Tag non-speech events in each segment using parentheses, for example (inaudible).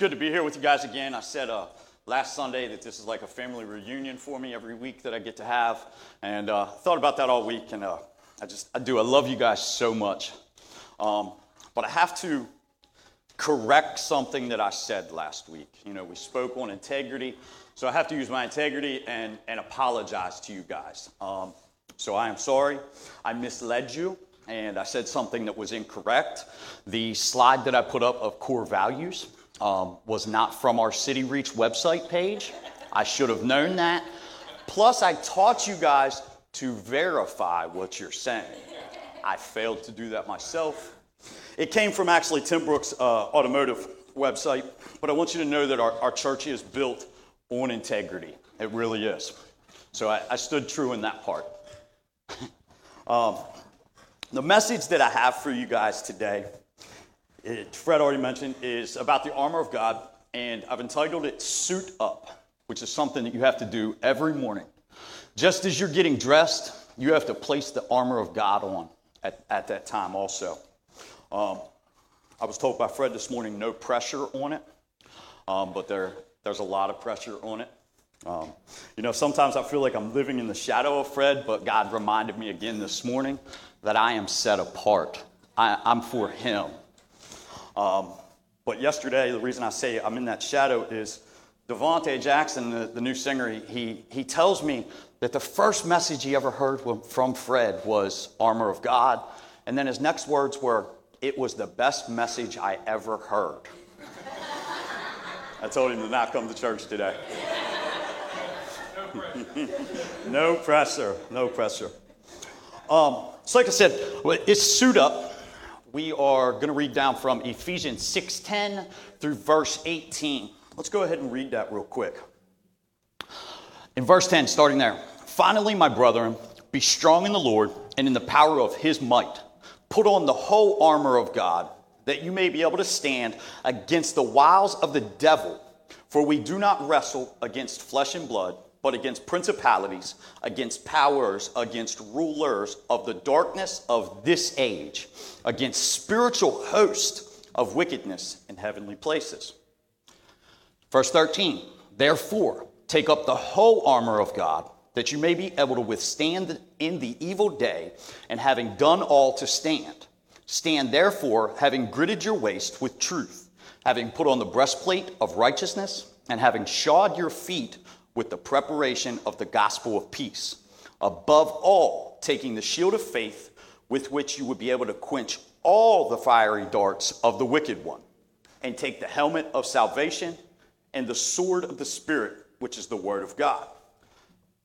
good to be here with you guys again. I said uh, last Sunday that this is like a family reunion for me every week that I get to have, and uh, thought about that all week. And uh, I just I do. I love you guys so much, um, but I have to correct something that I said last week. You know, we spoke on integrity, so I have to use my integrity and and apologize to you guys. Um, so I am sorry. I misled you and I said something that was incorrect. The slide that I put up of core values um, was not from our City Reach website page. I should have known that. Plus, I taught you guys to verify what you're saying. I failed to do that myself. It came from actually Tim Brooks' uh, automotive website, but I want you to know that our, our church is built on integrity. It really is. So I, I stood true in that part. (laughs) um, the message that I have for you guys today it, Fred already mentioned, is about the armor of God, and I've entitled it Suit Up, which is something that you have to do every morning. Just as you're getting dressed, you have to place the armor of God on at, at that time also. Um, I was told by Fred this morning, no pressure on it, um, but there, there's a lot of pressure on it. Um, you know, sometimes I feel like I'm living in the shadow of Fred, but God reminded me again this morning that I am set apart. I, I'm for Him. Um, but yesterday, the reason I say I'm in that shadow is Devonte Jackson, the, the new singer, he, he tells me that the first message he ever heard from Fred was Armor of God. And then his next words were, It was the best message I ever heard. I told him to not come to church today. (laughs) no pressure, no pressure. Um, so, like I said, it's suit up we are going to read down from Ephesians 6:10 through verse 18. Let's go ahead and read that real quick. In verse 10, starting there. Finally, my brethren, be strong in the Lord and in the power of his might. Put on the whole armor of God, that you may be able to stand against the wiles of the devil. For we do not wrestle against flesh and blood but against principalities, against powers, against rulers of the darkness of this age, against spiritual hosts of wickedness in heavenly places. Verse 13, therefore, take up the whole armor of God, that you may be able to withstand in the evil day, and having done all to stand. Stand therefore, having girded your waist with truth, having put on the breastplate of righteousness, and having shod your feet with the preparation of the gospel of peace. Above all, taking the shield of faith with which you would be able to quench all the fiery darts of the wicked one, and take the helmet of salvation and the sword of the Spirit, which is the word of God.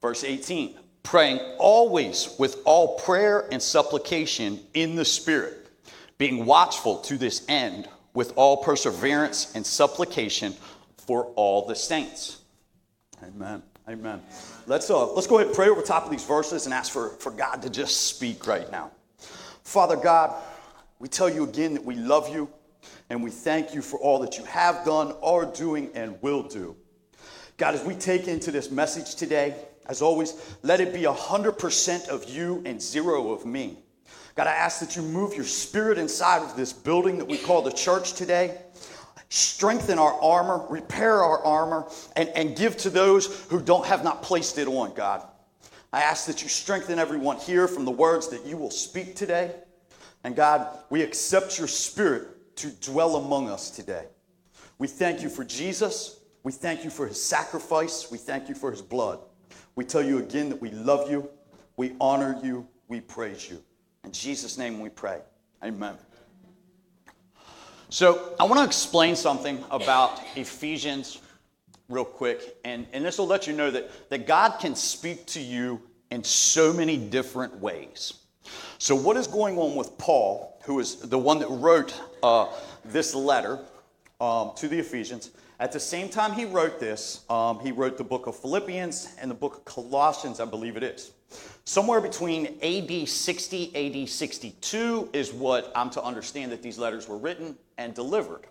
Verse 18 praying always with all prayer and supplication in the Spirit, being watchful to this end with all perseverance and supplication for all the saints. Amen. Amen. Let's, uh, let's go ahead and pray over top of these verses and ask for, for God to just speak right now. Father God, we tell you again that we love you and we thank you for all that you have done, are doing, and will do. God, as we take into this message today, as always, let it be 100% of you and zero of me. God, I ask that you move your spirit inside of this building that we call the church today strengthen our armor, repair our armor, and, and give to those who don't have not placed it on, God. I ask that you strengthen everyone here from the words that you will speak today. And God, we accept your spirit to dwell among us today. We thank you for Jesus. We thank you for his sacrifice. We thank you for his blood. We tell you again that we love you, we honor you, we praise you. In Jesus' name we pray. Amen. So, I want to explain something about Ephesians real quick, and, and this will let you know that, that God can speak to you in so many different ways. So, what is going on with Paul, who is the one that wrote uh, this letter um, to the Ephesians? At the same time he wrote this, um, he wrote the book of Philippians and the book of Colossians, I believe it is. Somewhere between AD 60, AD 62 is what I'm to understand that these letters were written and delivered.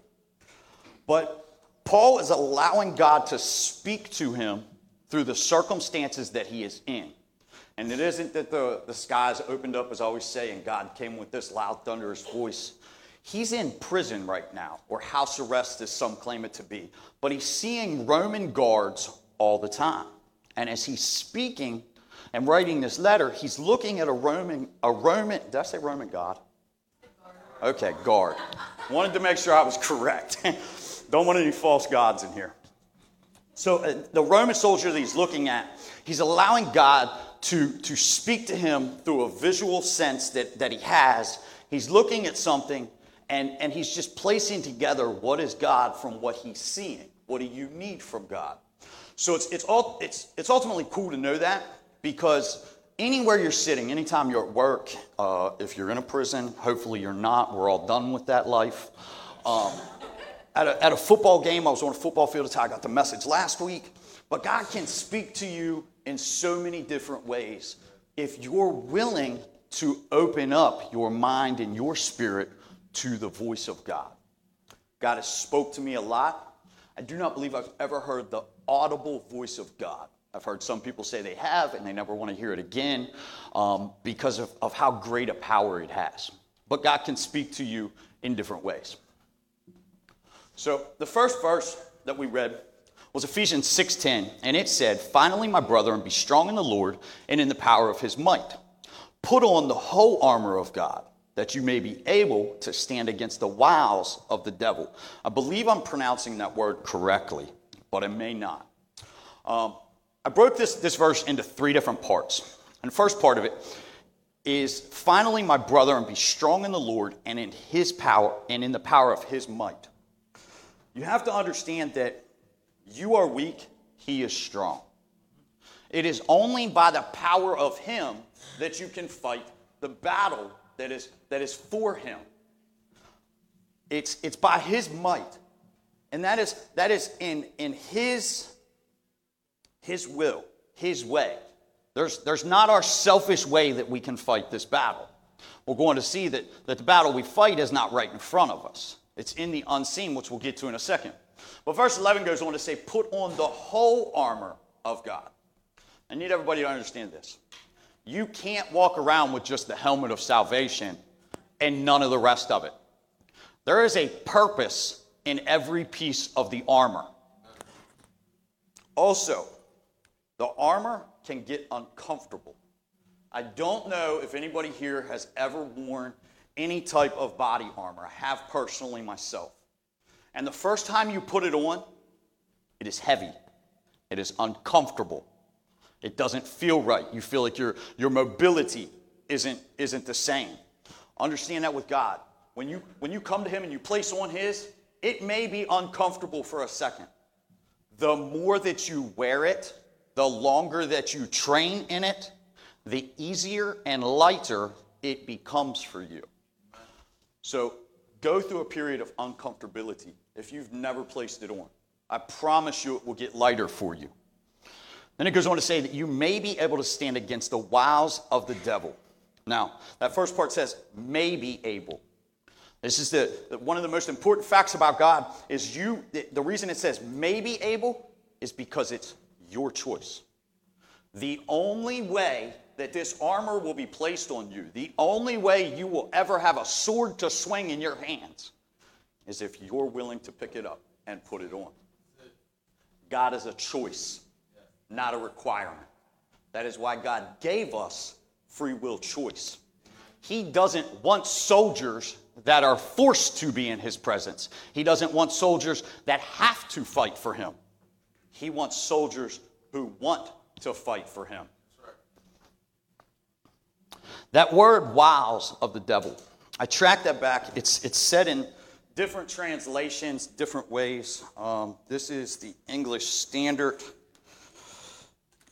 But Paul is allowing God to speak to him through the circumstances that he is in. And it isn't that the, the skies opened up, as I always say, and God came with this loud thunderous voice. He's in prison right now, or house arrest, as some claim it to be, but he's seeing Roman guards all the time. And as he's speaking and writing this letter, he's looking at a Roman, a Roman, did I say Roman God? Okay, guard. Wanted to make sure I was correct. (laughs) Don't want any false gods in here. So uh, the Roman soldier that he's looking at, he's allowing God to, to speak to him through a visual sense that, that he has. He's looking at something and, and he's just placing together what is God from what he's seeing. What do you need from God? So it's, it's, all, it's, it's ultimately cool to know that because anywhere you're sitting, anytime you're at work, uh, if you're in a prison, hopefully you're not, we're all done with that life. Um, at, a, at a football game, I was on a football field, how I got the message last week. But God can speak to you in so many different ways if you're willing to open up your mind and your spirit to the voice of God. God has spoke to me a lot. I do not believe I've ever heard the audible voice of God. I've heard some people say they have and they never want to hear it again um, because of, of how great a power it has. But God can speak to you in different ways. So the first verse that we read was Ephesians 6:10, and it said, "Finally, my brother, and be strong in the Lord and in the power of his might. Put on the whole armor of God, that you may be able to stand against the wiles of the devil." I believe I'm pronouncing that word correctly, but I may not. Um, I broke this, this verse into three different parts. And the first part of it is finally, my brother, and be strong in the Lord and in his power and in the power of his might. You have to understand that you are weak, he is strong. It is only by the power of him that you can fight the battle that is, that is for him. It's, it's by his might. And that is, that is in, in his, his will, his way. There's, there's not our selfish way that we can fight this battle. We're going to see that, that the battle we fight is not right in front of us. It's in the unseen, which we'll get to in a second. But verse 11 goes on to say, Put on the whole armor of God. I need everybody to understand this. You can't walk around with just the helmet of salvation and none of the rest of it. There is a purpose in every piece of the armor. Also, the armor can get uncomfortable. I don't know if anybody here has ever worn any type of body armor. I have personally myself. And the first time you put it on, it is heavy, it is uncomfortable, it doesn't feel right. You feel like your, your mobility isn't, isn't the same. Understand that with God. When you, when you come to Him and you place on His, it may be uncomfortable for a second. The more that you wear it, the longer that you train in it, the easier and lighter it becomes for you. So go through a period of uncomfortability if you've never placed it on. I promise you it will get lighter for you. Then it goes on to say that you may be able to stand against the wiles of the devil. Now, that first part says, may be able. This is the, one of the most important facts about God is you, the, the reason it says may be able is because it's your choice. The only way that this armor will be placed on you, the only way you will ever have a sword to swing in your hands is if you're willing to pick it up and put it on. God is a choice, not a requirement. That is why God gave us free will choice. He doesn't want soldiers that are forced to be in His presence, He doesn't want soldiers that have to fight for Him. He wants soldiers who want to fight for Him. That word wiles of the devil. I tracked that back. It's, it's said in different translations, different ways. Um, this is the English Standard,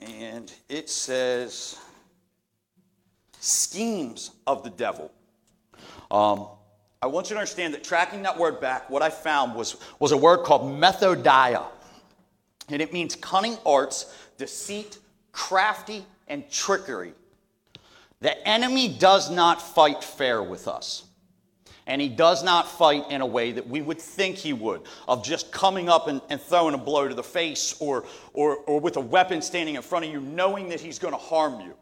and it says schemes of the devil. Um, I want you to understand that tracking that word back, what I found was, was a word called methodia. And it means cunning arts, deceit, crafty, and trickery. The enemy does not fight fair with us. And he does not fight in a way that we would think he would, of just coming up and, and throwing a blow to the face or, or, or with a weapon standing in front of you, knowing that he's going to harm you.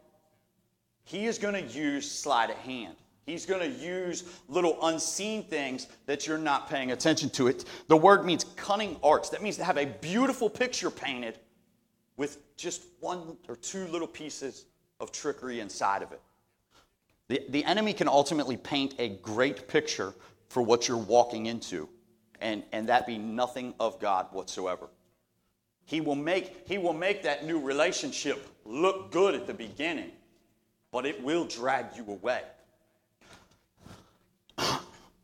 He is going to use sleight of hand. He's going to use little unseen things that you're not paying attention to. It. The word means cunning arts. That means to have a beautiful picture painted with just one or two little pieces of trickery inside of it. The, the enemy can ultimately paint a great picture for what you're walking into, and, and that be nothing of God whatsoever. He will, make, he will make that new relationship look good at the beginning, but it will drag you away.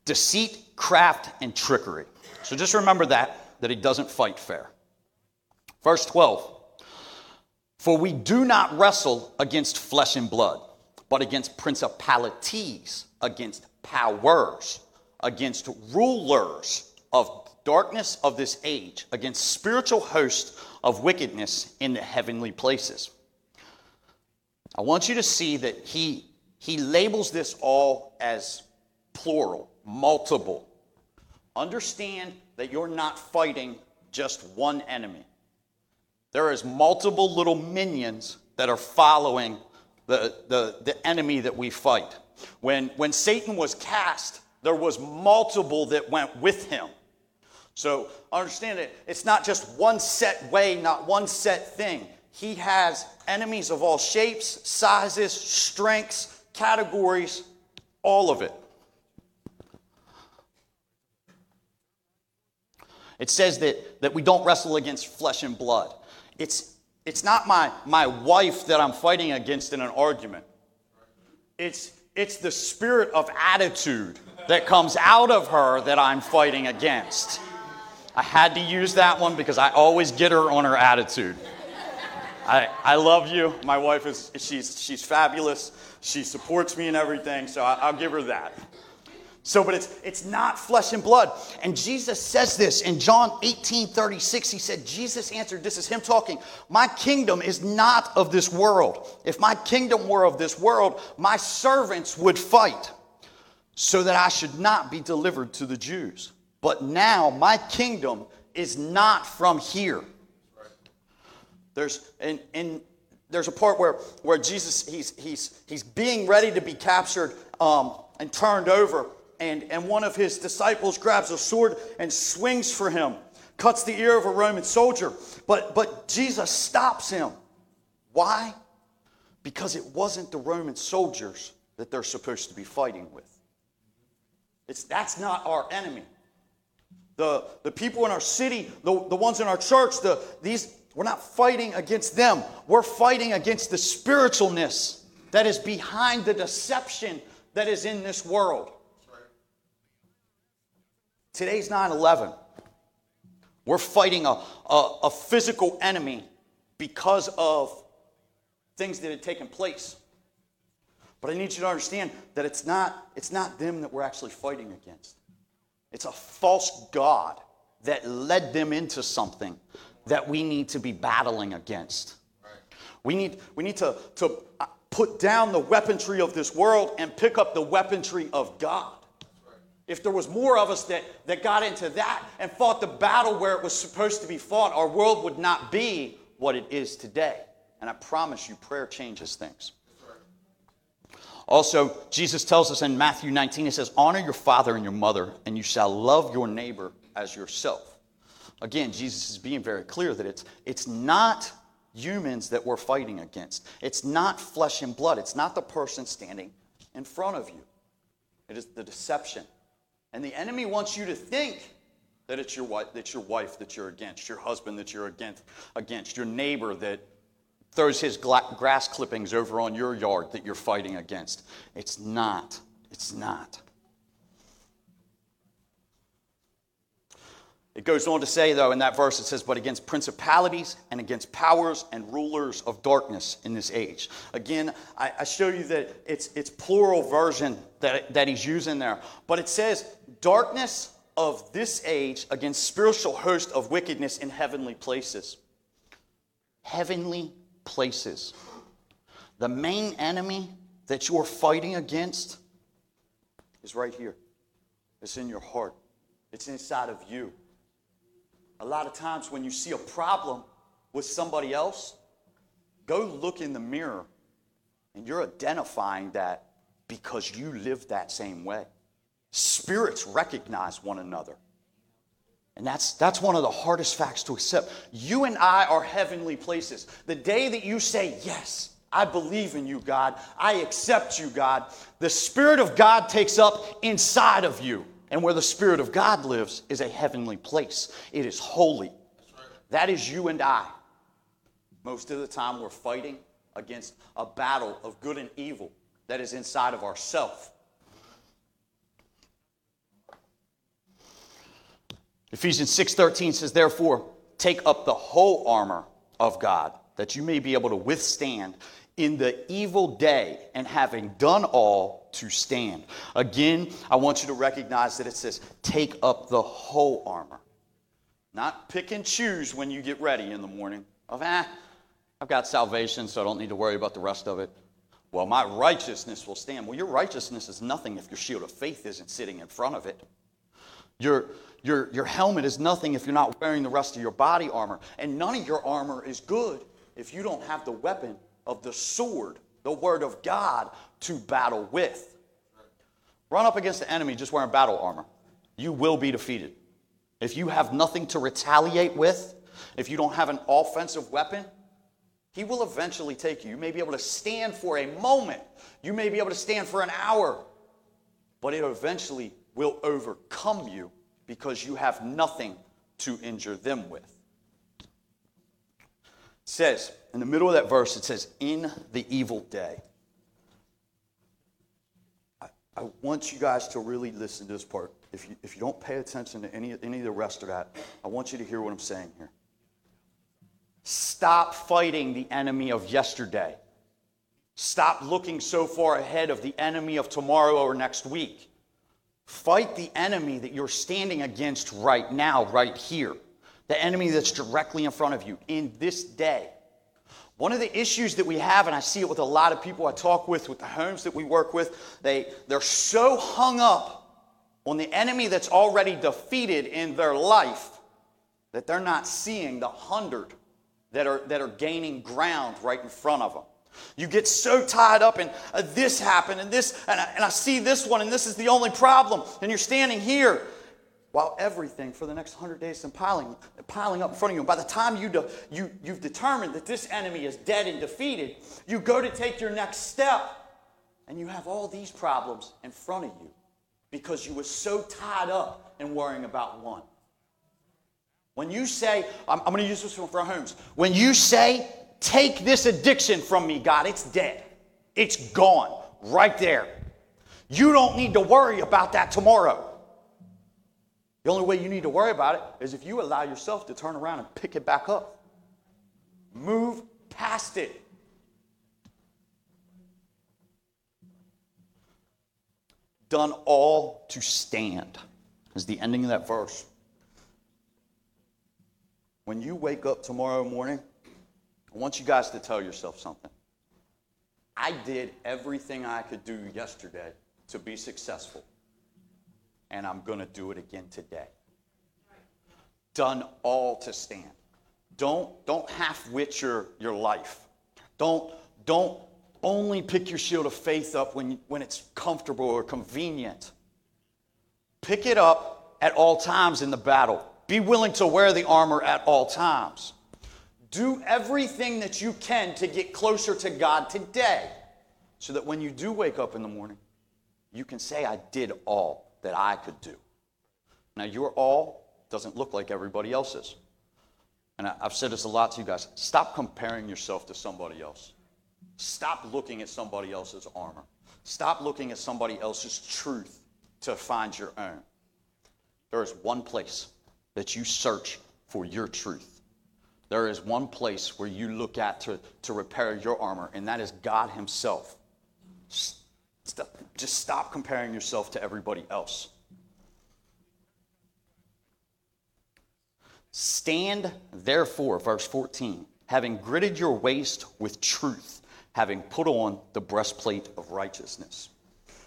Deceit, craft, and trickery. So just remember that, that he doesn't fight fair. Verse 12 For we do not wrestle against flesh and blood, but against principalities, against powers, against rulers of darkness of this age, against spiritual hosts of wickedness in the heavenly places. I want you to see that he, he labels this all as plural, multiple. Understand that you're not fighting just one enemy. There is multiple little minions that are following the, the, the enemy that we fight. When, when Satan was cast, there was multiple that went with him. So understand it, it's not just one set way, not one set thing. He has enemies of all shapes, sizes, strengths, categories, all of it. It says that, that we don't wrestle against flesh and blood. It's, it's not my, my wife that I'm fighting against in an argument. It's, it's the spirit of attitude that comes out of her that I'm fighting against. I had to use that one because I always get her on her attitude. I, I love you. My wife is she's she's fabulous. She supports me in everything, so I, will give her that. So, but it's it's not flesh and blood. And Jesus says this in John 18 36. He said, Jesus answered, This is him talking, My kingdom is not of this world. If my kingdom were of this world, my servants would fight, so that I should not be delivered to the Jews. But now my kingdom is not from here. There's and in there's a part where, where Jesus he's he's he's being ready to be captured um, and turned over and, and one of his disciples grabs a sword and swings for him, cuts the ear of a Roman soldier. But, but Jesus stops him. Why? Because it wasn't the Roman soldiers that they're supposed to be fighting with. It's, that's not our enemy. The, the people in our city, the, the ones in our church, the, these, we're not fighting against them. We're fighting against the spiritualness that is behind the deception that is in this world. Today's 9 11. We're fighting a, a, a, physical enemy because of things that had taken place. But I need you to understand that it's not, it's not them that we're actually fighting against. It's a false God that led them into something that we need to be battling against. We need, we need to, to put down the weaponry of this world and pick up the weaponry of God. If there was more of us that, that got into that and fought the battle where it was supposed to be fought, our world would not be what it is today. And I promise you, prayer changes things. Also, Jesus tells us in Matthew 19, he says, Honor your father and your mother, and you shall love your neighbor as yourself. Again, Jesus is being very clear that it's, it's not humans that we're fighting against. It's not flesh and blood. It's not the person standing in front of you. It is the deception and the enemy wants you to think that it's your wife, that your wife that you're against, your husband that you're against, against your neighbor that throws his grass clippings over on your yard that you're fighting against. It's not. It's not. It goes on to say, though, in that verse, it says, But against principalities and against powers and rulers of darkness in this age. Again, I, I show you that it's, it's plural version that, that he's using there. But it says, Darkness of this age against spiritual host of wickedness in heavenly places. Heavenly places. The main enemy that you're fighting against is right here. It's in your heart, it's inside of you. A lot of times when you see a problem with somebody else, go look in the mirror and you're identifying that because you live that same way. Spirits recognize one another. And that's, that's one of the hardest facts to accept. You and I are heavenly places. The day that you say, Yes, I believe in you, God, I accept you, God, the Spirit of God takes up inside of you. And where the Spirit of God lives is a heavenly place, it is holy. That is you and I. Most of the time, we're fighting against a battle of good and evil that is inside of ourself. Ephesians 6:13 says therefore take up the whole armor of God that you may be able to withstand in the evil day and having done all to stand. Again, I want you to recognize that it says take up the whole armor. Not pick and choose when you get ready in the morning. Of ah, I've got salvation, so I don't need to worry about the rest of it. Well, my righteousness will stand. Well, your righteousness is nothing if your shield of faith isn't sitting in front of it. Your, your, your helmet is nothing if you're not wearing the rest of your body armor. And none of your armor is good if you don't have the weapon of the sword, the word of God, to battle with. Run up against the enemy just wearing battle armor. You will be defeated. If you have nothing to retaliate with, if you don't have an offensive weapon, he will eventually take you. You may be able to stand for a moment, you may be able to stand for an hour, but it eventually will overcome you because you have nothing to injure them with. Says, in the middle of that verse, it says, in the evil day. I, I want you guys to really listen to this part. If you, if you don't pay attention to any, any of the rest of that, I want you to hear what I'm saying here. Stop fighting the enemy of yesterday. Stop looking so far ahead of the enemy of tomorrow or next week. Fight the enemy that you're standing against right now, right here. The enemy that's directly in front of you in this day. One of the issues that we have, and I see it with a lot of people I talk with, with the homes that we work with, they, they're so hung up on the enemy that's already defeated in their life that they're not seeing the hundred that are, that are gaining ground right in front of them. You get so tied up in uh, this happened and this, and I, and I see this one, and this is the only problem. And you're standing here while everything for the next 100 days is piling, piling up in front of you. And by the time you, de, you, you've determined that this enemy is dead and defeated, you go to take your next step, and you have all these problems in front of you because you were so tied up in worrying about one. When you say, I'm, I'm going to use this one for our homes. When you say, take this addiction from me, God, it's dead. It's gone right there. You don't need to worry about that tomorrow. The only way you need to worry about it is if you allow yourself to turn around and pick it back up. Move past it. Done all to stand is the ending of that verse. When you wake up tomorrow morning, I want you guys to tell yourself something. I did everything I could do yesterday to be successful, and I'm going to do it again today. Done all to stand. Don't, don't half wit your, your life. Don't, don't only pick your shield of faith up when, when it's comfortable or convenient. Pick it up at all times in the battle. Be willing to wear the armor at all times. Do everything that you can to get closer to God today so that when you do wake up in the morning, you can say, I did all that I could do. Now, your all doesn't look like everybody else's. And I've said this a lot to you guys. Stop comparing yourself to somebody else. Stop looking at somebody else's armor. Stop looking at somebody else's truth to find your own. There is one place that you search for your truth. There is one place where you look at to, to repair your armor, and that is God Himself. Just stop comparing yourself to everybody else. Stand therefore, verse 14, having girded your waist with truth, having put on the breastplate of righteousness.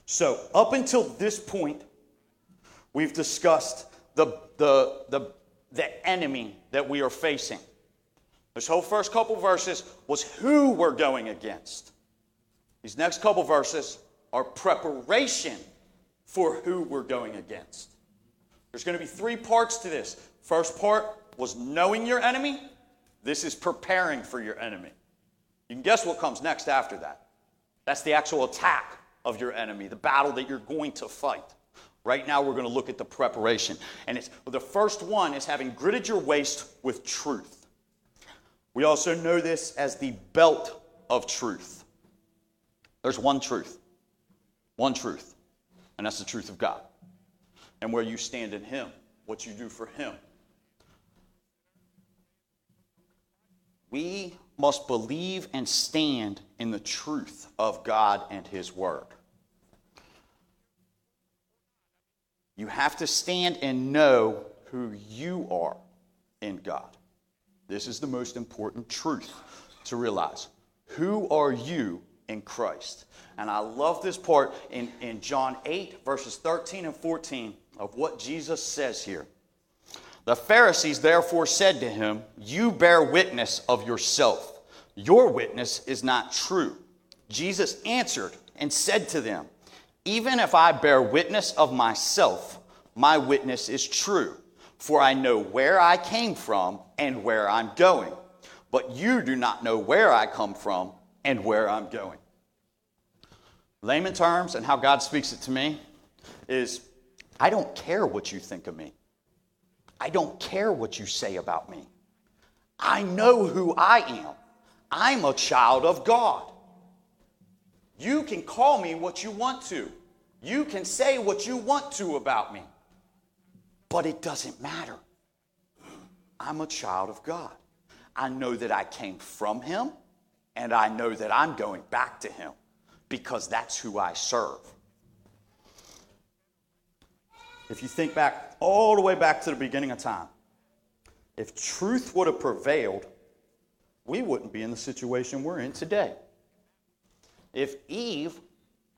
So, up until this point, we've discussed the, the, the, the enemy that we are facing. This whole first couple verses was who we're going against. These next couple verses are preparation for who we're going against. There's going to be three parts to this. First part was knowing your enemy. This is preparing for your enemy. You can guess what comes next after that. That's the actual attack of your enemy, the battle that you're going to fight. Right now, we're going to look at the preparation. And it's, the first one is having gritted your waist with truth. We also know this as the belt of truth. There's one truth, one truth, and that's the truth of God. And where you stand in Him, what you do for Him. We must believe and stand in the truth of God and His Word. You have to stand and know who you are in God. This is the most important truth to realize. Who are you in Christ? And I love this part in, in John 8, verses 13 and 14 of what Jesus says here. The Pharisees therefore said to him, You bear witness of yourself. Your witness is not true. Jesus answered and said to them, Even if I bear witness of myself, my witness is true, for I know where I came from and where I'm going. But you do not know where I come from and where I'm going. Layman terms and how God speaks it to me is I don't care what you think of me. I don't care what you say about me. I know who I am. I'm a child of God. You can call me what you want to. You can say what you want to about me. But it doesn't matter. I'm a child of God. I know that I came from Him, and I know that I'm going back to Him because that's who I serve. If you think back all the way back to the beginning of time, if truth would have prevailed, we wouldn't be in the situation we're in today. If Eve,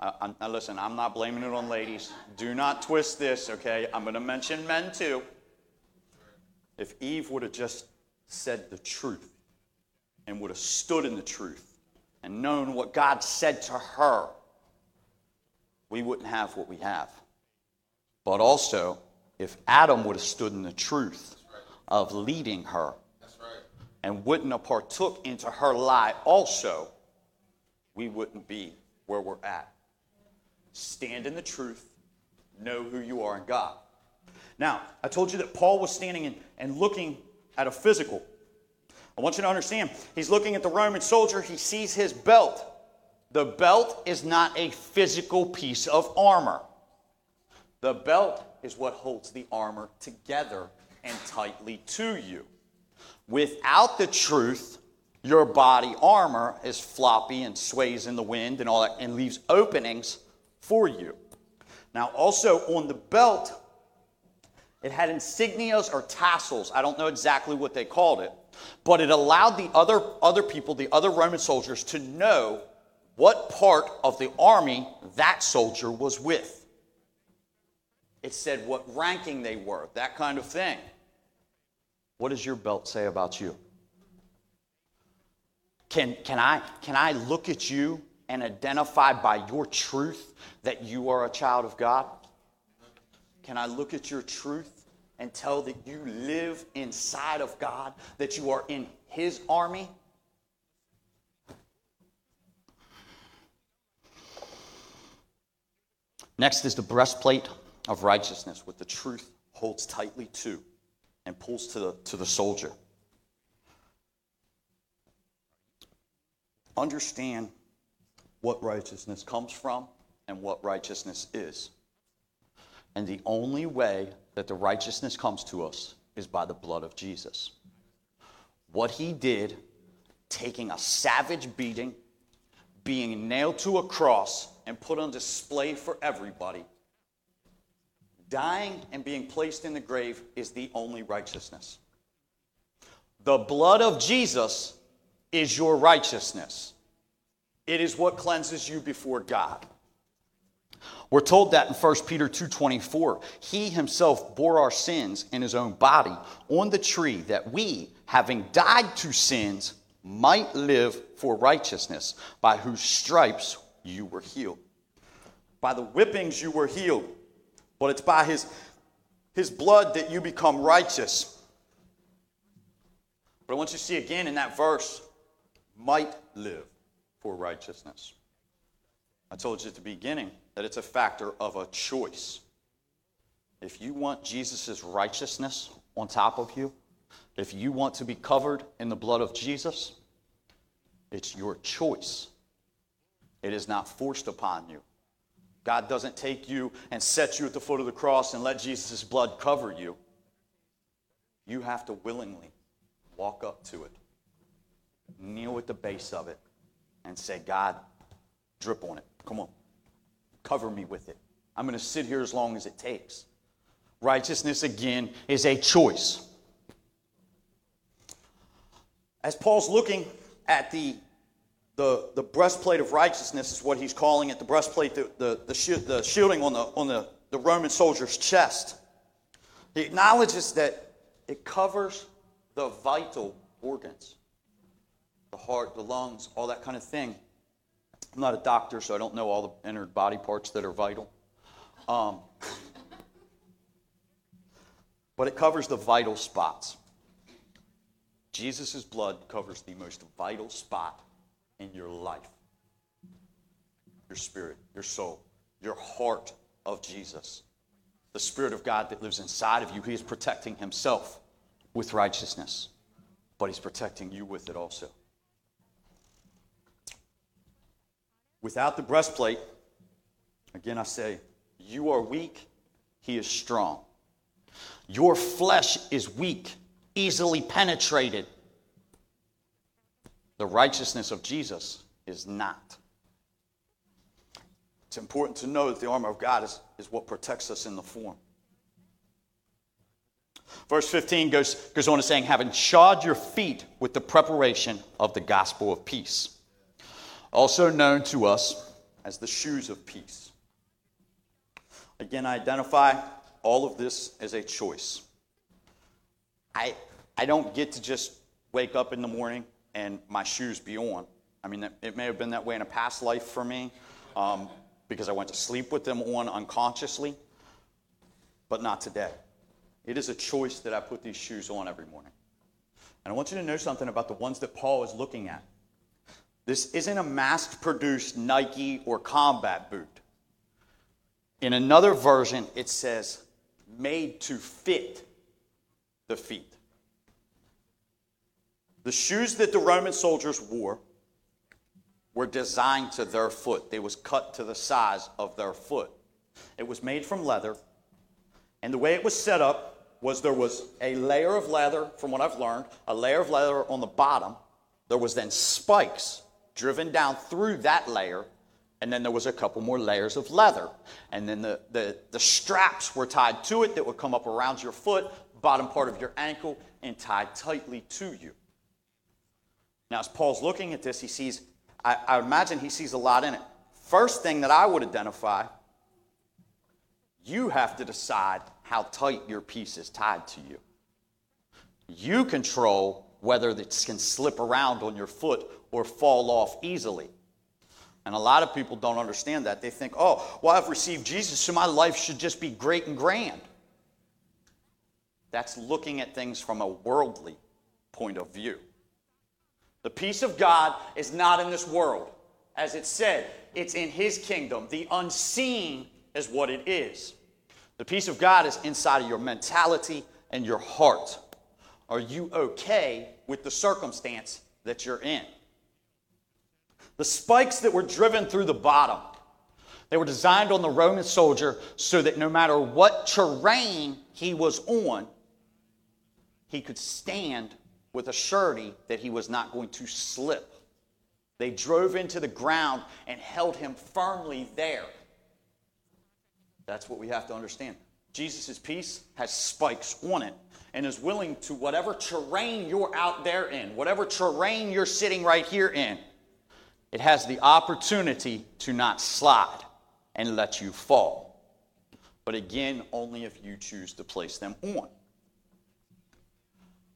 uh, now listen, I'm not blaming it on ladies. Do not twist this, okay? I'm going to mention men too. If Eve would have just said the truth and would have stood in the truth and known what God said to her, we wouldn't have what we have. But also, if Adam would have stood in the truth of leading her and wouldn't have partook into her lie also, we wouldn't be where we're at. Stand in the truth, know who you are in God. Now, I told you that Paul was standing and, and looking at a physical. I want you to understand, he's looking at the Roman soldier, he sees his belt. The belt is not a physical piece of armor. The belt is what holds the armor together and tightly to you. Without the truth, your body armor is floppy and sways in the wind and all that and leaves openings for you. Now, also on the belt, it had insignias or tassels. I don't know exactly what they called it, but it allowed the other, other people, the other Roman soldiers, to know what part of the army that soldier was with. It said what ranking they were, that kind of thing. What does your belt say about you? Can, can, I, can I look at you and identify by your truth that you are a child of God? Can I look at your truth and tell that you live inside of God, that you are in His army? Next is the breastplate of righteousness, with the truth holds tightly to and pulls to the, to the soldier. Understand what righteousness comes from and what righteousness is. And the only way that the righteousness comes to us is by the blood of Jesus. What he did, taking a savage beating, being nailed to a cross, and put on display for everybody, Dying and being placed in the grave is the only righteousness. The blood of Jesus is your righteousness. It is what cleanses you before God. We're told that in 1 Peter 2:24, he himself bore our sins in his own body on the tree that we, having died to sins, might live for righteousness, by whose stripes you were healed. By the whippings you were healed, but it's by his, his blood that you become righteous. But I want you to see again in that verse, might live for righteousness. I told you at the beginning that it's a factor of a choice. If you want Jesus' righteousness on top of you, if you want to be covered in the blood of Jesus, it's your choice. It is not forced upon you. God doesn't take you and set you at the foot of the cross and let Jesus' blood cover you. You have to willingly walk up to it, kneel at the base of it, and say, God, drip on it. Come on, cover me with it. I'm going to sit here as long as it takes. Righteousness, again, is a choice. As Paul's looking at the, the, the breastplate of righteousness, is what he's calling it the breastplate, the, the, the, the shielding on, the, on the, the Roman soldier's chest. He acknowledges that it covers the vital organs the heart, the lungs, all that kind of thing. I'm not a doctor, so I don't know all the inner body parts that are vital. Um, but it covers the vital spots. Jesus' blood covers the most vital spot in your life your spirit, your soul, your heart of Jesus. The Spirit of God that lives inside of you, He is protecting Himself with righteousness, but He's protecting you with it also. Without the breastplate, again I say, you are weak, He is strong. Your flesh is weak easily penetrated. The righteousness of Jesus is not. It's important to know that the armor of God is, is what protects us in the form. Verse 15 goes, goes on to saying, having shod your feet with the preparation of the gospel of peace, also known to us as the shoes of peace. Again, I identify all of this as a choice. I, I don't get to just wake up in the morning and my shoes be on. I mean, it may have been that way in a past life for me um, because I went to sleep with them on unconsciously, but not today. It is a choice that I put these shoes on every morning. And I want you to know something about the ones that Paul is looking at. This isn't a mass produced Nike or combat boot. In another version, it says made to fit the feet. The shoes that the Roman soldiers wore were designed to their foot. They was cut to the size of their foot. It was made from leather, and the way it was set up was there was a layer of leather, from what I've learned, a layer of leather on the bottom. There was then spikes driven down through that layer, and then there was a couple more layers of leather. And then the, the, the straps were tied to it that would come up around your foot, bottom part of your ankle, and tied tightly to you. Now, as Paul's looking at this, he sees, I, I imagine he sees a lot in it. First thing that I would identify, you have to decide how tight your piece is tied to you. You control whether it can slip around on your foot or fall off easily. And a lot of people don't understand that. They think, oh, well, I've received Jesus, so my life should just be great and grand. That's looking at things from a worldly point of view. The peace of God is not in this world. As it said, it's in His kingdom. The unseen is what it is. The peace of God is inside of your mentality and your heart. Are you okay with the circumstance that you're in? The spikes that were driven through the bottom, they were designed on the Roman soldier so that no matter what terrain he was on, he could stand with a surety that he was not going to slip. They drove into the ground and held him firmly there. That's what we have to understand. Jesus' peace has spikes on it and is willing to whatever terrain you're out there in, whatever terrain you're sitting right here in, it has the opportunity to not slide and let you fall. But again, only if you choose to place them on.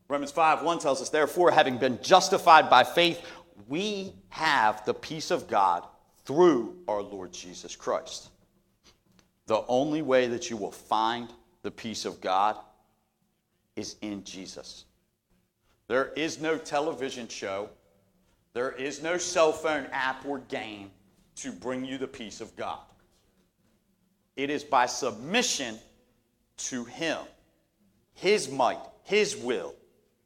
Romans 5 1 tells us, therefore, having been justified by faith, we have the peace of God through our Lord Jesus Christ. The only way that you will find the peace of God is in Jesus. There is no television show, there is no cell phone app or game to bring you the peace of God. It is by submission to Him, His might, His will,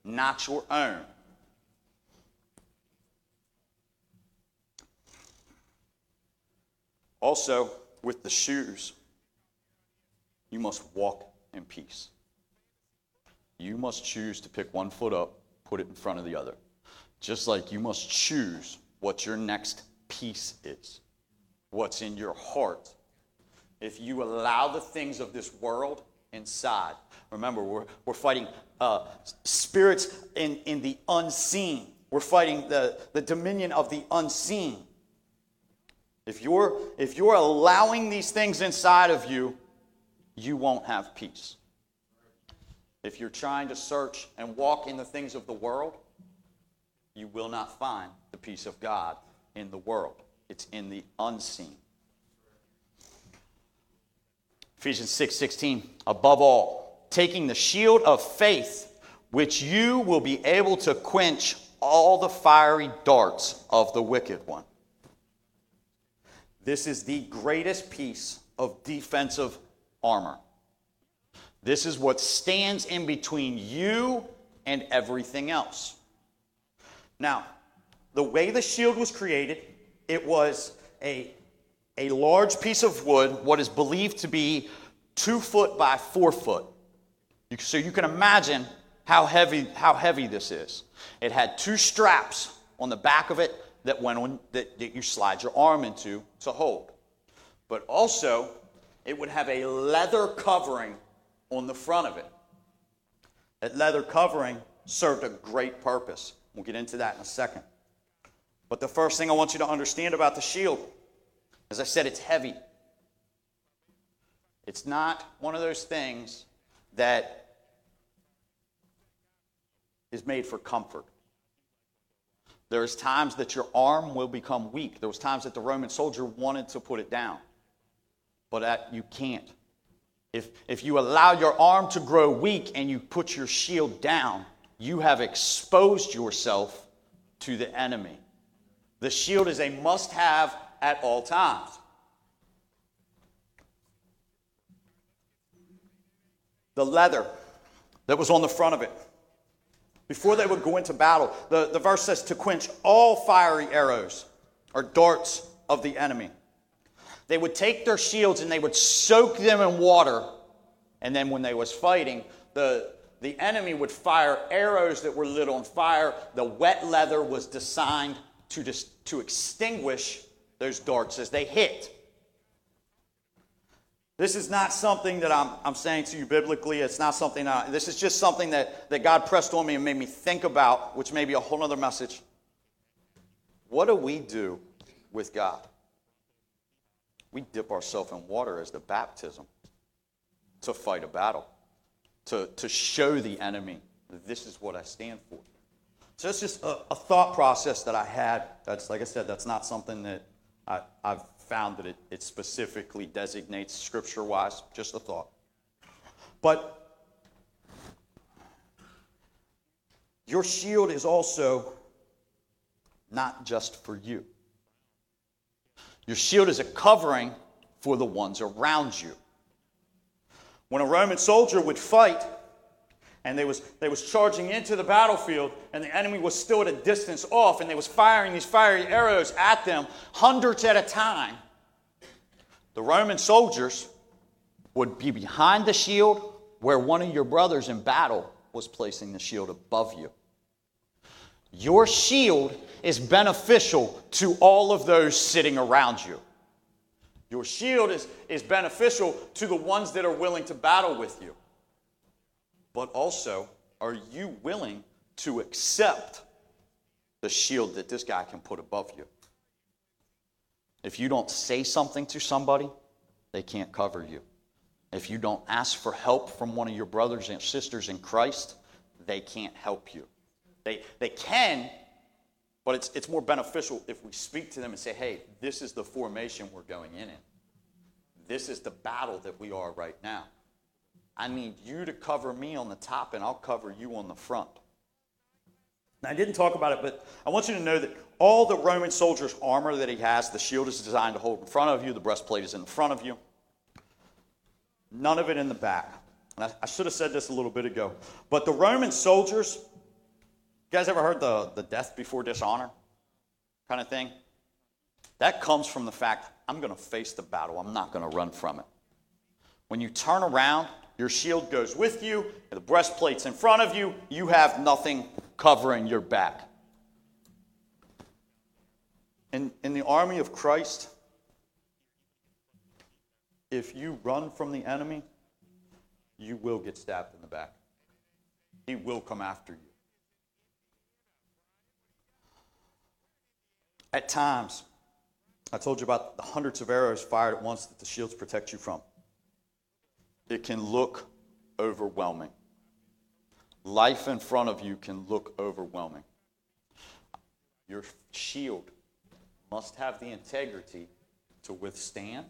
not your own. Also, with the shoes, you must walk in peace. You must choose to pick one foot up, put it in front of the other. Just like you must choose what your next peace is, what's in your heart. If you allow the things of this world inside, remember, we're, we're fighting uh, spirits in, in the unseen, we're fighting the, the dominion of the unseen. If you're, if you're allowing these things inside of you, you won't have peace. If you're trying to search and walk in the things of the world, you will not find the peace of God in the world. It's in the unseen. Ephesians 6 16, above all, taking the shield of faith, which you will be able to quench all the fiery darts of the wicked one. This is the greatest piece of defensive armor. This is what stands in between you and everything else. Now, the way the shield was created, it was a, a large piece of wood, what is believed to be two foot by four foot. So you can imagine how heavy, how heavy this is. It had two straps on the back of it that went on that, that you slide your arm into to hold. But also, it would have a leather covering on the front of it. That leather covering served a great purpose. We'll get into that in a second. But the first thing I want you to understand about the shield, as I said, it's heavy. It's not one of those things that is made for comfort. There's times that your arm will become weak. There was times that the Roman soldier wanted to put it down, but that you can't. If, if you allow your arm to grow weak and you put your shield down, you have exposed yourself to the enemy. The shield is a must have at all times. The leather that was on the front of it before they would go into battle. The, the verse says to quench all fiery arrows or darts of the enemy. They would take their shields and they would soak them in water. And then when they was fighting, the, the enemy would fire arrows that were lit on fire. The wet leather was designed to, just, to extinguish those darts as they hit. This is not something that I'm, I'm saying to you biblically. It's not something, I, this is just something that, that God pressed on me and made me think about, which may be a whole other message. What do we do with God? We dip ourselves in water as the baptism to fight a battle, to, to show the enemy that this is what I stand for. So it's just a, a thought process that I had. That's, like I said, that's not something that I, I've found that it, it specifically designates scripture wise, just a thought. But your shield is also not just for you. Your shield is a covering for the ones around you. When a Roman soldier would fight, and they was, they was charging into the battlefield and the enemy was still at a distance off and they was firing these fiery arrows at them hundreds at a time the roman soldiers would be behind the shield where one of your brothers in battle was placing the shield above you. Your shield is beneficial to all of those sitting around you your shield is, is beneficial to the ones that are willing to battle with you but also, are you willing to accept the shield that this guy can put above you? If you don't say something to somebody, they can't cover you. If you don't ask for help from one of your brothers and sisters in Christ, they can't help you. They, they can, but it's, it's more beneficial if we speak to them and say, hey, this is the formation we're going in in. this is the battle that we are right now. I need you to cover me on the top, and I'll cover you on the front. Now, I didn't talk about it, but I want you to know that all the Roman soldier's armor that he has, the shield is designed to hold in front of you, the breastplate is in front of you. None of it in the back. I, I should have said this a little bit ago. But the Roman soldiers, you guys ever heard the, the death before dishonor kind of thing? That comes from the fact I'm going to face the battle, I'm not going to run from it. When you turn around, your shield goes with you, the breastplate's in front of you, you have nothing covering your back. In, in the army of Christ, if you run from the enemy, you will get stabbed in the back. He will come after you. At times, I told you about the hundreds of arrows fired at once that the shields protect you from. It can look overwhelming. Life in front of you can look overwhelming. Your shield must have the integrity to withstand.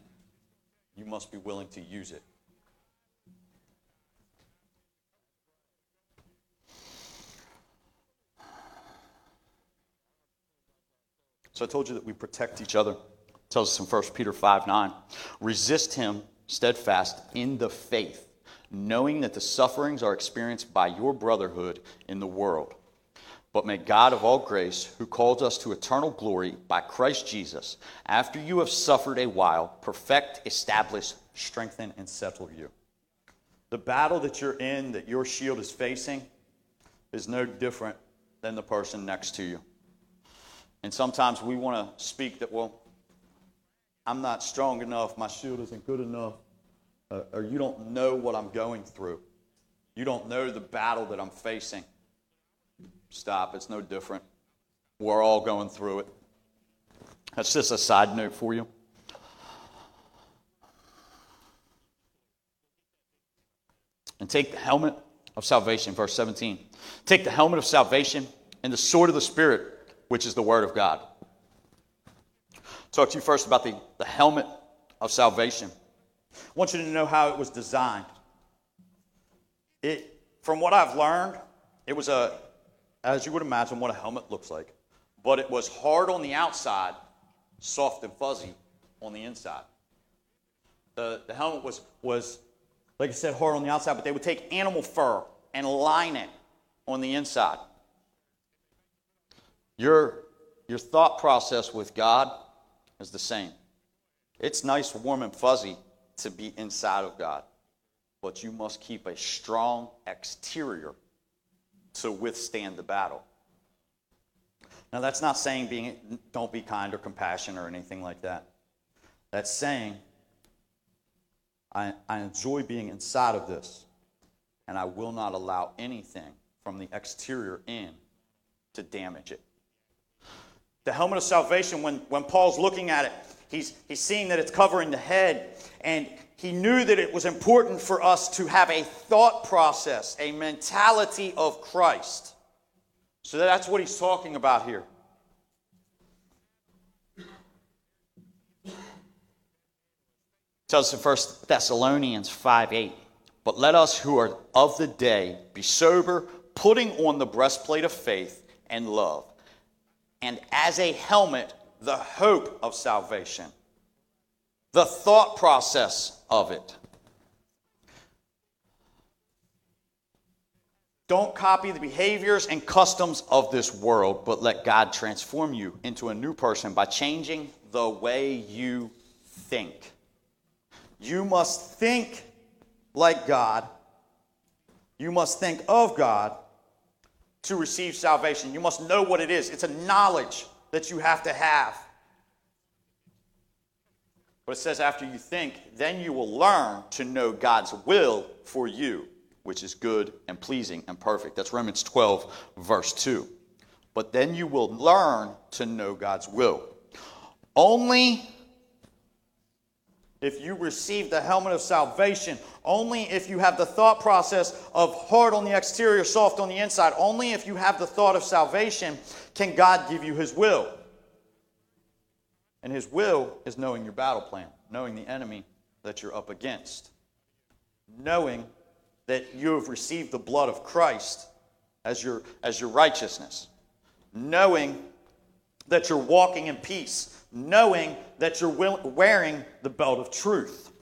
You must be willing to use it. So I told you that we protect each other. It tells us in 1 Peter 5 9. Resist him steadfast in the faith, knowing that the sufferings are experienced by your brotherhood in the world. But may God of all grace, who calls us to eternal glory by Christ Jesus, after you have suffered a while, perfect, establish, strengthen, and settle you. The battle that you're in, that your shield is facing, is no different than the person next to you. And sometimes we want to speak that, well, I'm not strong enough, my shield isn't good enough, uh, or you don't know what I'm going through. You don't know the battle that I'm facing. Stop, it's no different. We're all going through it. That's just a side note for you. And take the helmet of salvation, verse 17. Take the helmet of salvation and the sword of the Spirit which is the Word of God. Talk to you first about the, the helmet of salvation. I want you to know how it was designed. It, from what I've learned, it was a, as you would imagine, what a helmet looks like. But it was hard on the outside, soft and fuzzy on the inside. The, the helmet was, was, like I said, hard on the outside, but they would take animal fur and line it on the inside. Your, your thought process with God is the same. It's nice, warm, and fuzzy to be inside of God, but you must keep a strong exterior to withstand the battle. Now, that's not saying being, don't be kind or compassionate or anything like that. That's saying I, I enjoy being inside of this, and I will not allow anything from the exterior in to damage it. The helmet of salvation, when, when Paul's looking at it, he's, he's seeing that it's covering the head. And he knew that it was important for us to have a thought process, a mentality of Christ. So that's what he's talking about here. tells us in 1 Thessalonians 5 8. But let us who are of the day be sober, putting on the breastplate of faith and love and as a helmet, the hope of salvation, the thought process of it. Don't copy the behaviors and customs of this world, but let God transform you into a new person by changing the way you think. You must think like God. You must think of God to receive salvation. You must know what it is. It's a knowledge that you have to have. But it says, after you think, then you will learn to know God's will for you, which is good and pleasing and perfect. That's Romans 12, verse 2. But then you will learn to know God's will. Only if you receive the helmet of salvation, only if you have the thought process of hard on the exterior, soft on the inside, only if you have the thought of salvation can God give you His will. And His will is knowing your battle plan, knowing the enemy that you're up against, knowing that you have received the blood of Christ as your, as your righteousness, knowing that you're walking in peace, knowing that you're wearing the belt of truth.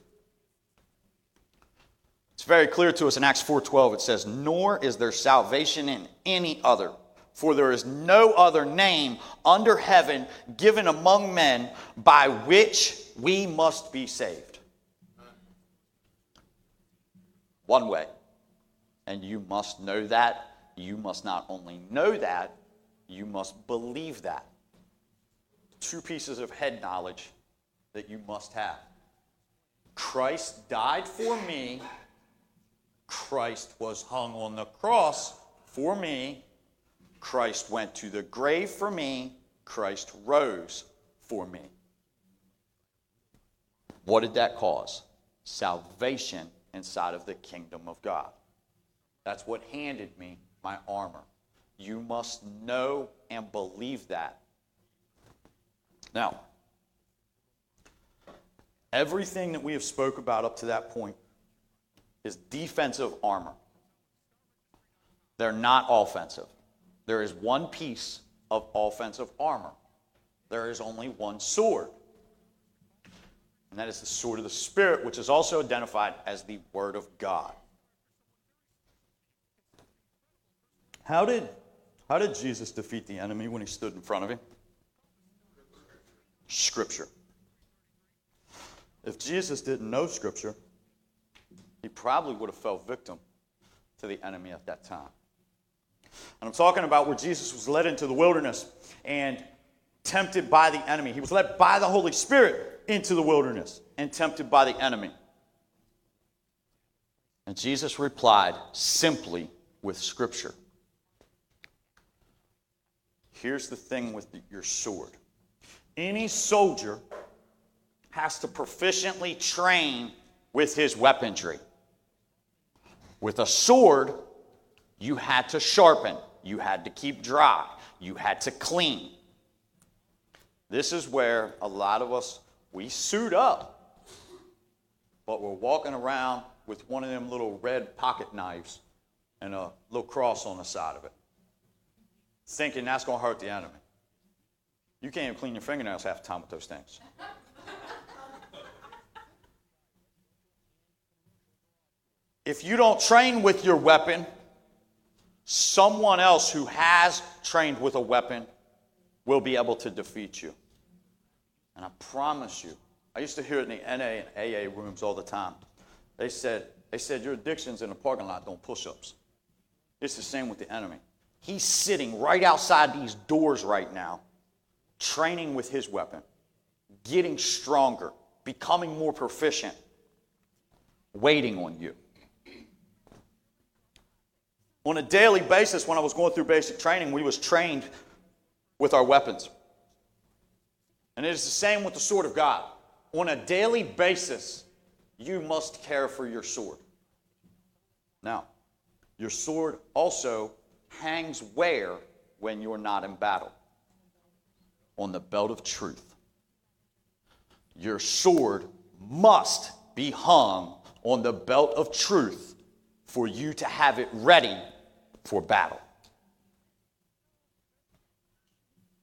It's very clear to us in Acts 4:12 it says, "Nor is there salvation in any other, for there is no other name under heaven given among men by which we must be saved." One way. And you must know that. You must not only know that, you must believe that. Two pieces of head knowledge that you must have. Christ died for me. Christ was hung on the cross for me. Christ went to the grave for me. Christ rose for me. What did that cause? Salvation inside of the kingdom of God. That's what handed me my armor. You must know and believe that. Now, everything that we have spoke about up to that point is defensive armor. They're not offensive. There is one piece of offensive armor. There is only one sword. And that is the sword of the Spirit, which is also identified as the Word of God. How did, how did Jesus defeat the enemy when he stood in front of him? Scripture. If Jesus didn't know Scripture, he probably would have fell victim to the enemy at that time. And I'm talking about where Jesus was led into the wilderness and tempted by the enemy. He was led by the Holy Spirit into the wilderness and tempted by the enemy. And Jesus replied simply with Scripture. Here's the thing with your sword any soldier has to proficiently train with his weaponry. With a sword, you had to sharpen, you had to keep dry, you had to clean. This is where a lot of us we suit up, but we're walking around with one of them little red pocket knives and a little cross on the side of it thinking that's going to hurt the enemy. You can't even clean your fingernails half the time with those things. if you don't train with your weapon, someone else who has trained with a weapon will be able to defeat you. And I promise you, I used to hear it in the NA and AA rooms all the time. They said, they said your addictions in the parking lot don't push ups. It's the same with the enemy. He's sitting right outside these doors right now, training with his weapon, getting stronger, becoming more proficient, waiting on you. On a daily basis, when I was going through basic training, we was trained with our weapons. And it is the same with the sword of God. On a daily basis, you must care for your sword. Now, your sword also hangs where when you're not in battle? On the belt of truth. Your sword must be hung on the belt of truth for you to have it ready for battle.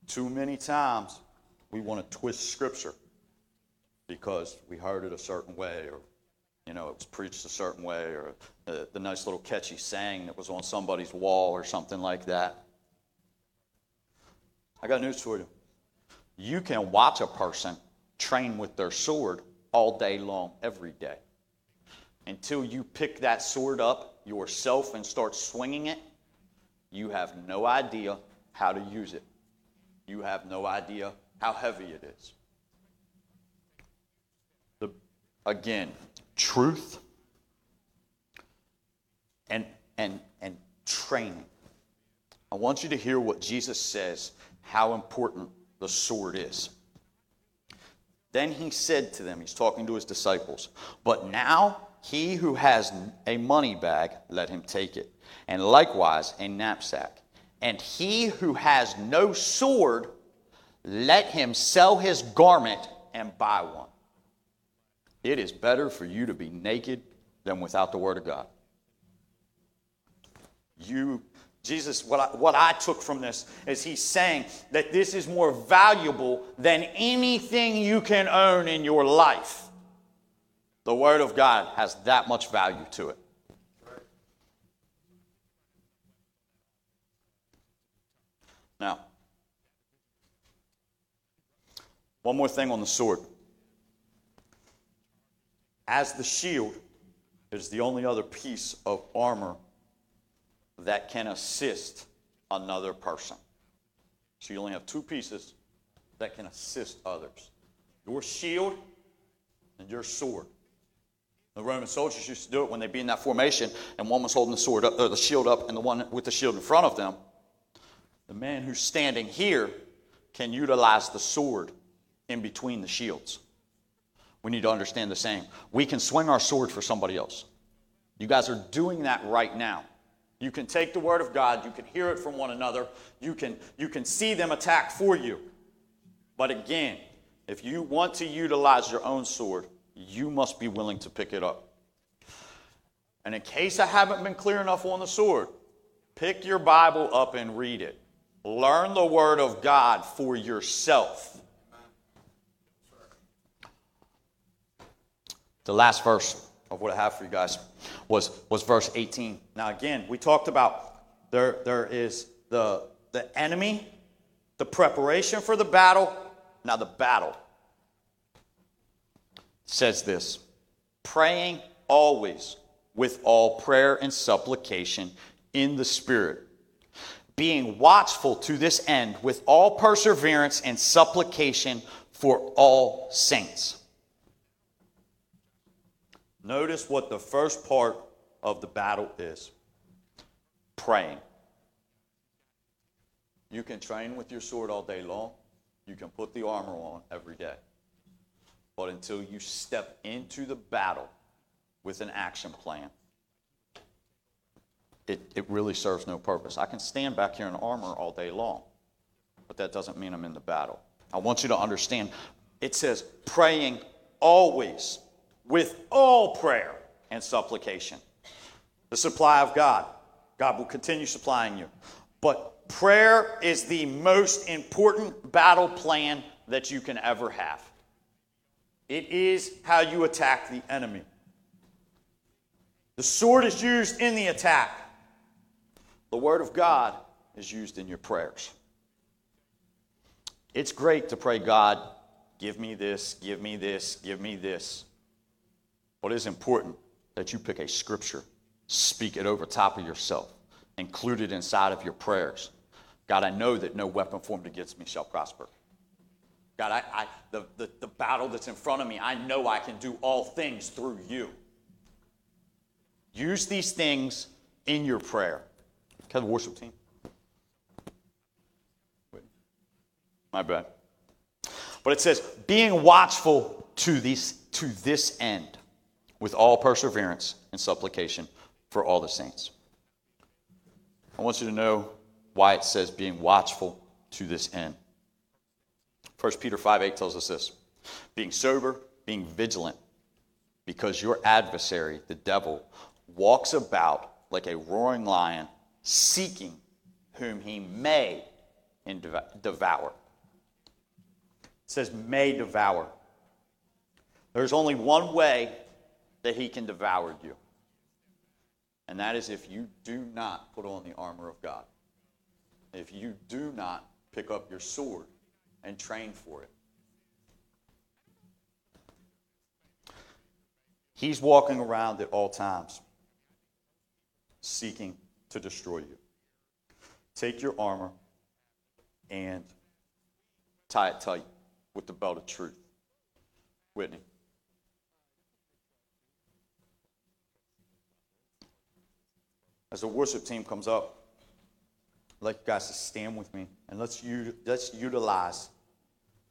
Too many times we want to twist scripture because we heard it a certain way or you know, it was preached a certain way, or the, the nice little catchy saying that was on somebody's wall, or something like that. I got news for you. You can watch a person train with their sword all day long, every day. Until you pick that sword up yourself and start swinging it, you have no idea how to use it. You have no idea how heavy it is. The, again, truth and, and, and training. I want you to hear what Jesus says, how important the sword is. Then he said to them, he's talking to his disciples, but now he who has a money bag, let him take it, and likewise a knapsack. And he who has no sword, let him sell his garment and buy one it is better for you to be naked than without the Word of God. You, Jesus, what I, what I took from this is he's saying that this is more valuable than anything you can own in your life. The Word of God has that much value to it. Now, one more thing on the sword. As the shield is the only other piece of armor that can assist another person. So you only have two pieces that can assist others your shield and your sword. The Roman soldiers used to do it when they'd be in that formation, and one was holding the sword up, or the shield up, and the one with the shield in front of them. The man who's standing here can utilize the sword in between the shields. We need to understand the same. We can swing our sword for somebody else. You guys are doing that right now. You can take the word of God, you can hear it from one another, you can, you can see them attack for you. But again, if you want to utilize your own sword, you must be willing to pick it up. And in case I haven't been clear enough on the sword, pick your Bible up and read it. Learn the Word of God for yourself. The last verse of what I have for you guys was, was verse 18. Now, again, we talked about there, there is the, the enemy, the preparation for the battle. Now, the battle says this praying always with all prayer and supplication in the Spirit being watchful to this end with all perseverance and supplication for all saints. Notice what the first part of the battle is praying. You can train with your sword all day long, you can put the armor on every day. But until you step into the battle with an action plan, it, it really serves no purpose. I can stand back here in armor all day long, but that doesn't mean I'm in the battle. I want you to understand it says praying always with all prayer and supplication. The supply of God. God will continue supplying you. But prayer is the most important battle plan that you can ever have. It is how you attack the enemy. The sword is used in the attack. The Word of God is used in your prayers. It's great to pray, God, give me this, give me this, give me this. But it is important that you pick a scripture, speak it over top of yourself, include it inside of your prayers. God, I know that no weapon formed against me shall prosper. God, I, I the, the, the battle that's in front of me, I know I can do all things through you. Use these things in your prayer. Can the worship team? Wait. My bad. But it says, being watchful to, these, to this end, with all perseverance and supplication for all the saints. I want you to know why it says being watchful to this end. 1 Peter 5 8 tells us this being sober, being vigilant, because your adversary, the devil, walks about like a roaring lion seeking whom he may devour. It says, may devour. There's only one way that he can devour you, and that is if you do not put on the armor of God. If you do not pick up your sword and train for it. He's walking around at all times, seeking to destroy you. Take your armor and tie it tight with the belt of truth. Whitney. As the worship team comes up, I'd like you guys to stand with me and let's, u- let's utilize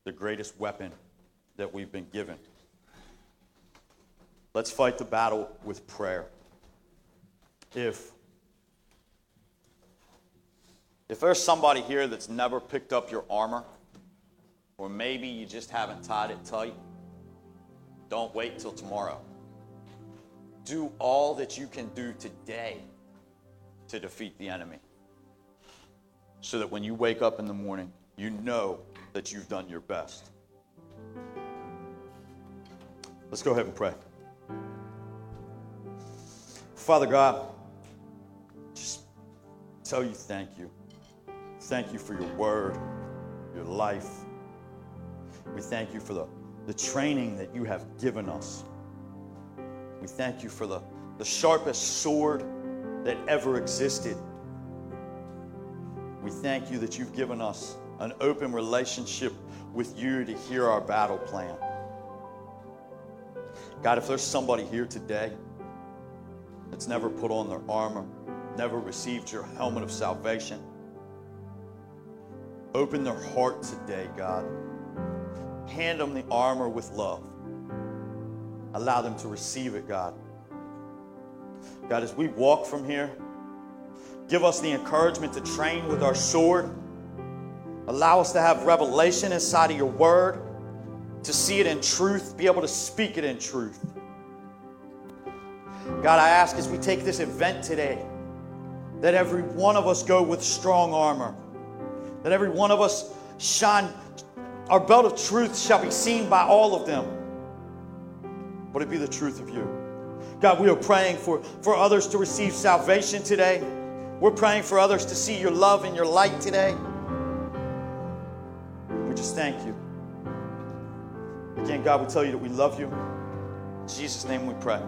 the greatest weapon that we've been given. Let's fight the battle with prayer. If if there's somebody here that's never picked up your armor, or maybe you just haven't tied it tight, Don't wait till tomorrow. Do all that you can do today to defeat the enemy. So that when you wake up in the morning, you know that you've done your best. Let's go ahead and pray. Father God, just tell you thank you. Thank you for your word, your life. We thank you for the, the training that you have given us. We thank you for the, the sharpest sword that ever existed. We thank you that you've given us an open relationship with you to hear our battle plan. God, if there's somebody here today that's never put on their armor, never received your helmet of salvation, open their heart today, God. Hand them the armor with love. Allow them to receive it, God. God, as we walk from here, give us the encouragement to train with our sword. Allow us to have revelation inside of your word, to see it in truth, be able to speak it in truth. God, I ask as we take this event today, that every one of us go with strong armor, that every one of us shine, our belt of truth shall be seen by all of them. But it be the truth of you. God, we are praying for, for others to receive salvation today. We're praying for others to see your love and your light today. We just thank you. Again, God, we tell you that we love you. In Jesus' name we pray.